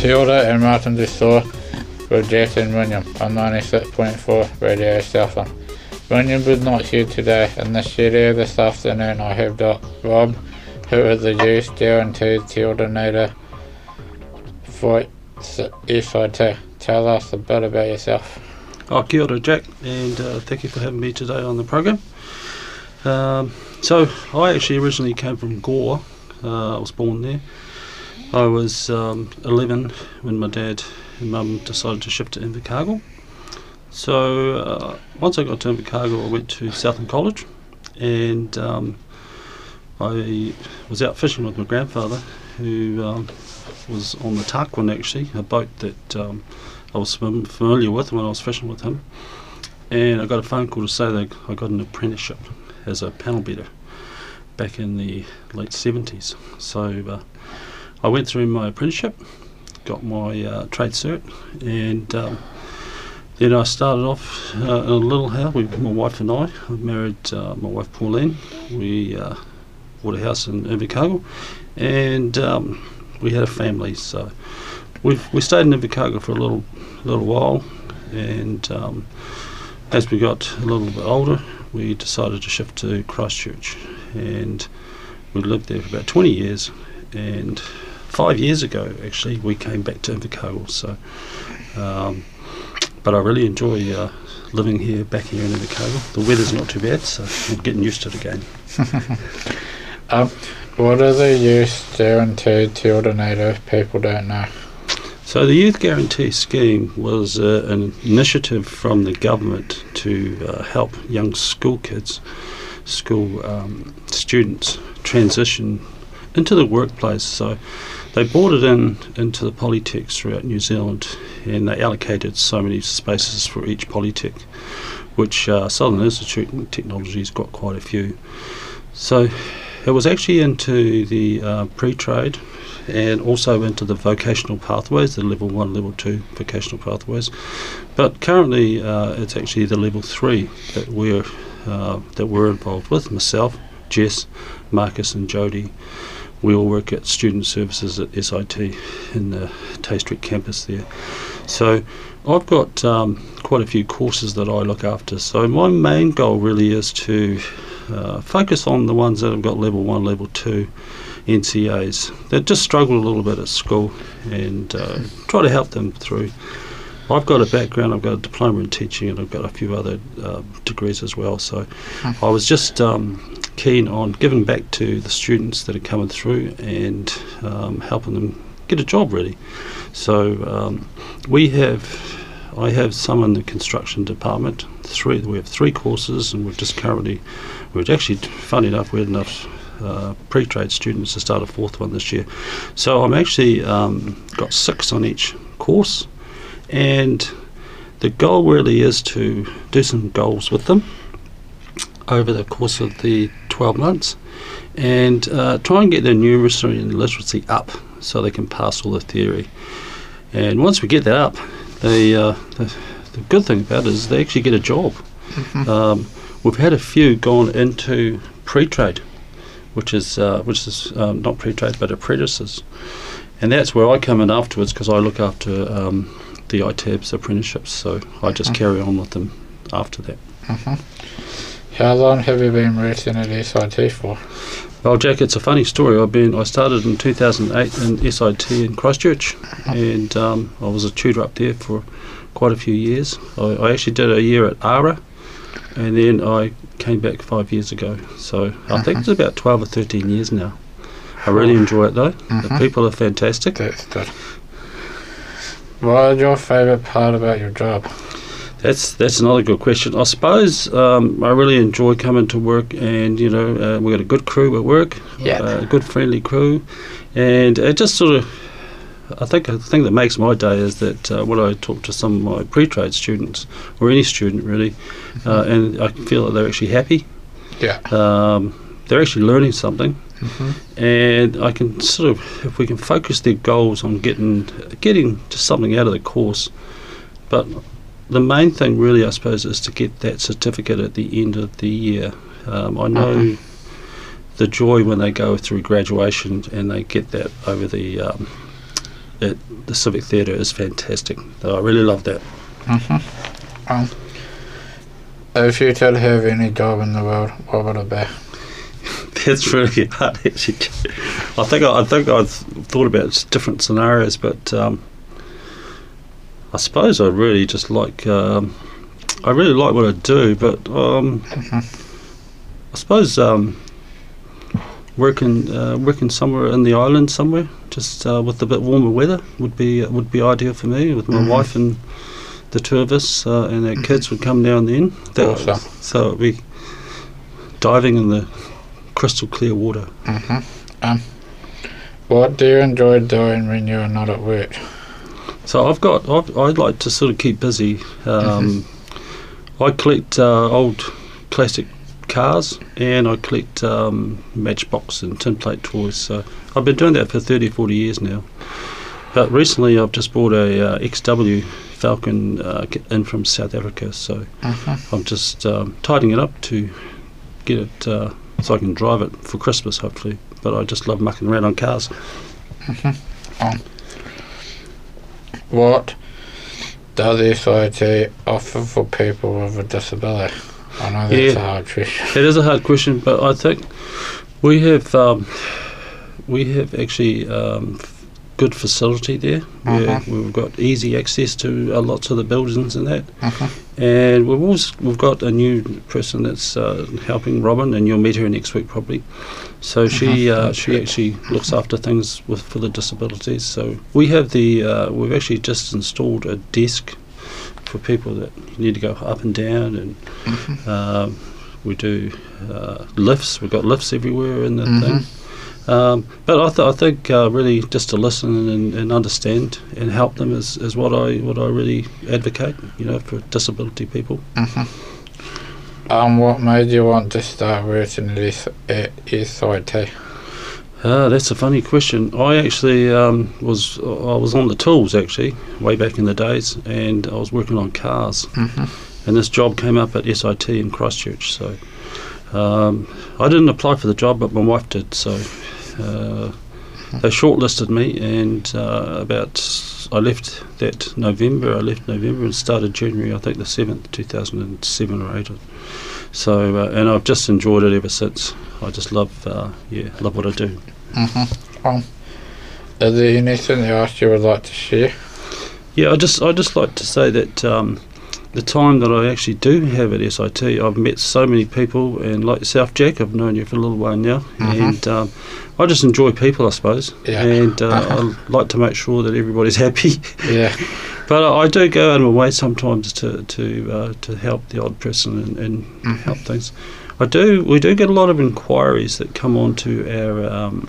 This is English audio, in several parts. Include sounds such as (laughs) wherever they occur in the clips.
Tilda and Martin with Jack and William on 96.4 Radio Southland. William was not here today. In the studio this afternoon I have Doc Rob, who is the youth guaranteed coordinator for SIT. Tell us a bit about yourself. Oh, kia ora, Jack, and uh, thank you for having me today on the program. Um, so, I actually originally came from Gore. Uh, I was born there. I was um, 11 when my dad and mum decided to shift to Invercargill. So uh, once I got to Invercargill, I went to Southern College, and um, I was out fishing with my grandfather, who um, was on the Tarquin actually, a boat that um, I was familiar with when I was fishing with him. And I got a phone call to say that I got an apprenticeship as a panel beater back in the late 70s. So uh, I went through my apprenticeship, got my uh, trade cert, and um, then I started off uh, in a little house with my wife and I. I married uh, my wife Pauline. We uh, bought a house in Invercargill, and um, we had a family. So we we stayed in Invercargill for a little little while, and um, as we got a little bit older, we decided to shift to Christchurch, and we lived there for about 20 years, and five years ago, actually, we came back to Invercargill. So, um, but I really enjoy uh, living here, back here in Invercargill. The weather's not too bad, so I'm getting used to it again. (laughs) um, what are the youth guaranteed coordinator if people don't know? So the Youth Guarantee Scheme was uh, an initiative from the government to uh, help young school kids, school um, students transition into the workplace. So they it in into the polytechs throughout New Zealand, and they allocated so many spaces for each polytech, which uh, Southern Institute of Technology's got quite a few. So it was actually into the uh, pre-trade and also into the vocational pathways, the level one, level two vocational pathways. But currently, uh, it's actually the level three that we're uh, that we're involved with. Myself, Jess, Marcus, and Jody we all work at student services at SIT in the Tay Street campus there. So I've got um, quite a few courses that I look after. So my main goal really is to uh, focus on the ones that have got level one, level two NCEAs that just struggle a little bit at school and uh, try to help them through. I've got a background, I've got a diploma in teaching, and I've got a few other uh, degrees as well. So I was just um, keen on giving back to the students that are coming through and um, helping them get a job really. So um, we have, I have some in the construction department. Three, we have three courses, and we've just currently, we've actually, funny enough, we had enough uh, pre-trade students to start a fourth one this year. So I'm actually um, got six on each course, and the goal really is to do some goals with them over the course of the 12 months and uh, try and get their numeracy and literacy up so they can pass all the theory. And once we get that up, the, uh, the, the, good thing about it is they actually get a job. Mm-hmm. Um, we've had a few gone into pre-trade, which is uh, which is um, not pre-trade but apprentices, and that's where I come in afterwards because I look after um, the ITABS apprenticeships. So I just mm-hmm. carry on with them after that. Mm-hmm. How long have you been working at SIT for? Well, Jack, it's a funny story. I've been. I started in 2008 in SIT in Christchurch, and um, I was a tutor up there for quite a few years. I, I, actually did a year at ARA, and then I came back five years ago. So uh-huh. I think it's about 12 or 13 years now. I really enjoy it though. Uh-huh. The people are fantastic. That's good. What is your favourite part about your job? That's that's another good question. I suppose um, I really enjoy coming to work, and you know uh, we got a good crew at work, Yeah. uh, a good friendly crew, and it just sort of. I think the thing that makes my day is that uh, when I talk to some of my pre-trade students, or any student really, uh, and I feel that they're actually happy, Yeah. um, they're actually learning something, Mhm. and I can sort of, if we can focus their goals on getting getting just something out of the course, but the main thing really, I suppose, is to get that certificate at the end of the year. Um, I know Mhm. the joy when they go through graduation and they get that over the um, at the Civic Theatre is fantastic. I really love that. Mhm. Um, if you could have any job in the world, what would it be? (laughs) That's really hard, actually. I think I, I think I've thought about different scenarios, but um, I suppose I really just like um, I really like what I do, but um, I suppose um, working uh, working somewhere in the island somewhere, just uh, with a bit warmer weather, would be would be ideal for me. With my Mhm. wife and the two of us, uh, and our kids would come down then. Awesome. So it'd be diving in the crystal clear water. hmm Um, what do you enjoy doing when you're not at work? So I've got I've, I'd like to sort of keep busy. Um, I collect uh, old classic cars and I collect um, matchbox and tin plate toys. So I've been doing that for 30, 40 years now. But recently I've just bought a uh, XW Falcon uh, in from South Africa. So Mm-hmm. I'm just um, tidying it up to get it uh, so I can drive it for Christmas hopefully. But I just love mucking around on cars. What does the SIT offer for people with a disability? I know that's Yeah. a hard question. It is a hard question, but I think we have um, we have actually um, good facility there. Where Mhm. We've got easy access to uh, lots of the buildings and that, Mhm. and we've also we've got a new person that's uh, helping Robin, and you'll meet her next week probably. So she uh, she actually looks after things with for the disabilities. So we have the uh, we've actually just installed a desk for people that need to go up and down and Mhm. um, we do uh, lifts. We've got lifts everywhere in the thing. Um, but I, th- I think uh, really just to listen and, and understand and help them is, is what I what I really advocate. You know, for disability people. Mhm. Um, what made you want to start working at S- at SIT? Uh, that's a funny question. I actually um, was I was on the tools actually way back in the days, and I was working on cars. Mm-hmm. and this job came up at SIT in Christchurch. So um, I didn't apply for the job, but my wife did. So uh, they shortlisted me, and uh, about I left that November. I left November and started January, I think the seventh, two thousand and seven or eight. So uh, and I've just enjoyed it ever since. I just love, uh, yeah, love what I do. Mm-hmm. Um, is there anything else you would like to share? Yeah, I just I just like to say that um, the time that I actually do have at SIT, I've met so many people, and like yourself, Jack, I've known you for a little while now, Mhm. and um, I just enjoy people, I suppose, Yeah. and uh, (laughs) I like to make sure that everybody's happy. Yeah. (laughs) but I, I do go out of my way sometimes to to uh, to help the odd person and, and Mhm. help things. I do. We do get a lot of inquiries that come on to our um,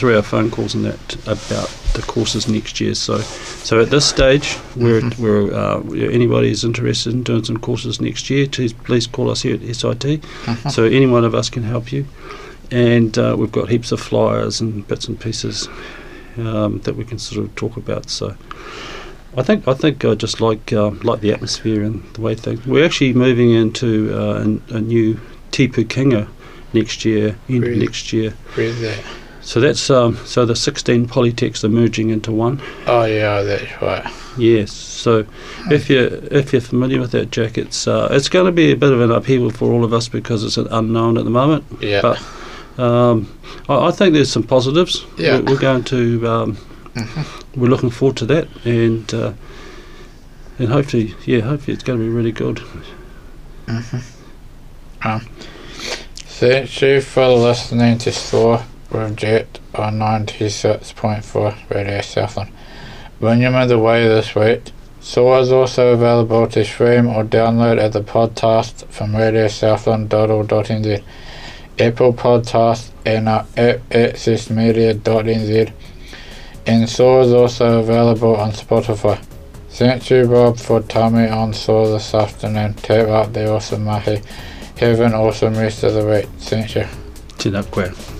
through our phone calls and that about the courses next year. So, so at this stage, we're Mhm. we're uh, anybody is interested in doing some courses next year, please please call us here at SIT. Mhm. So any one of us can help you, and uh, we've got heaps of flyers and bits and pieces um, that we can sort of talk about. So. I think I think I just like uh, like the atmosphere and the way things. We're actually moving into uh, an, a new Te Pūkenga next year, end Really? next year. Where's that? So that's um, so the 16 polytechs are merging into one. Oh yeah, that's right. Yes. So if you if you're familiar with that, Jack, it's uh, it's going to be a bit of an upheaval for all of us because it's an unknown at the moment. Yeah. But um, I, I think there's some positives. Yeah. We're, we're going to um, Mhm. we're looking forward to that, and uh, and hopefully, yeah, hopefully it's going to be really good. Mhm. Um, thank you for listening to SOAR with Jet on 96.4 Radio Southland. When you're on the way this week, SOAR is also available to stream or download as a podcast from radiosouthland.org.nz, Apple Podcasts, and our app accessmedia.nz. And SOAR is also available on Spotify. Thank you, Rob, for telling me on SOAR this afternoon. Tap up the awesome mahi. Have an awesome rest of the week. Thank you. Tēnā koe.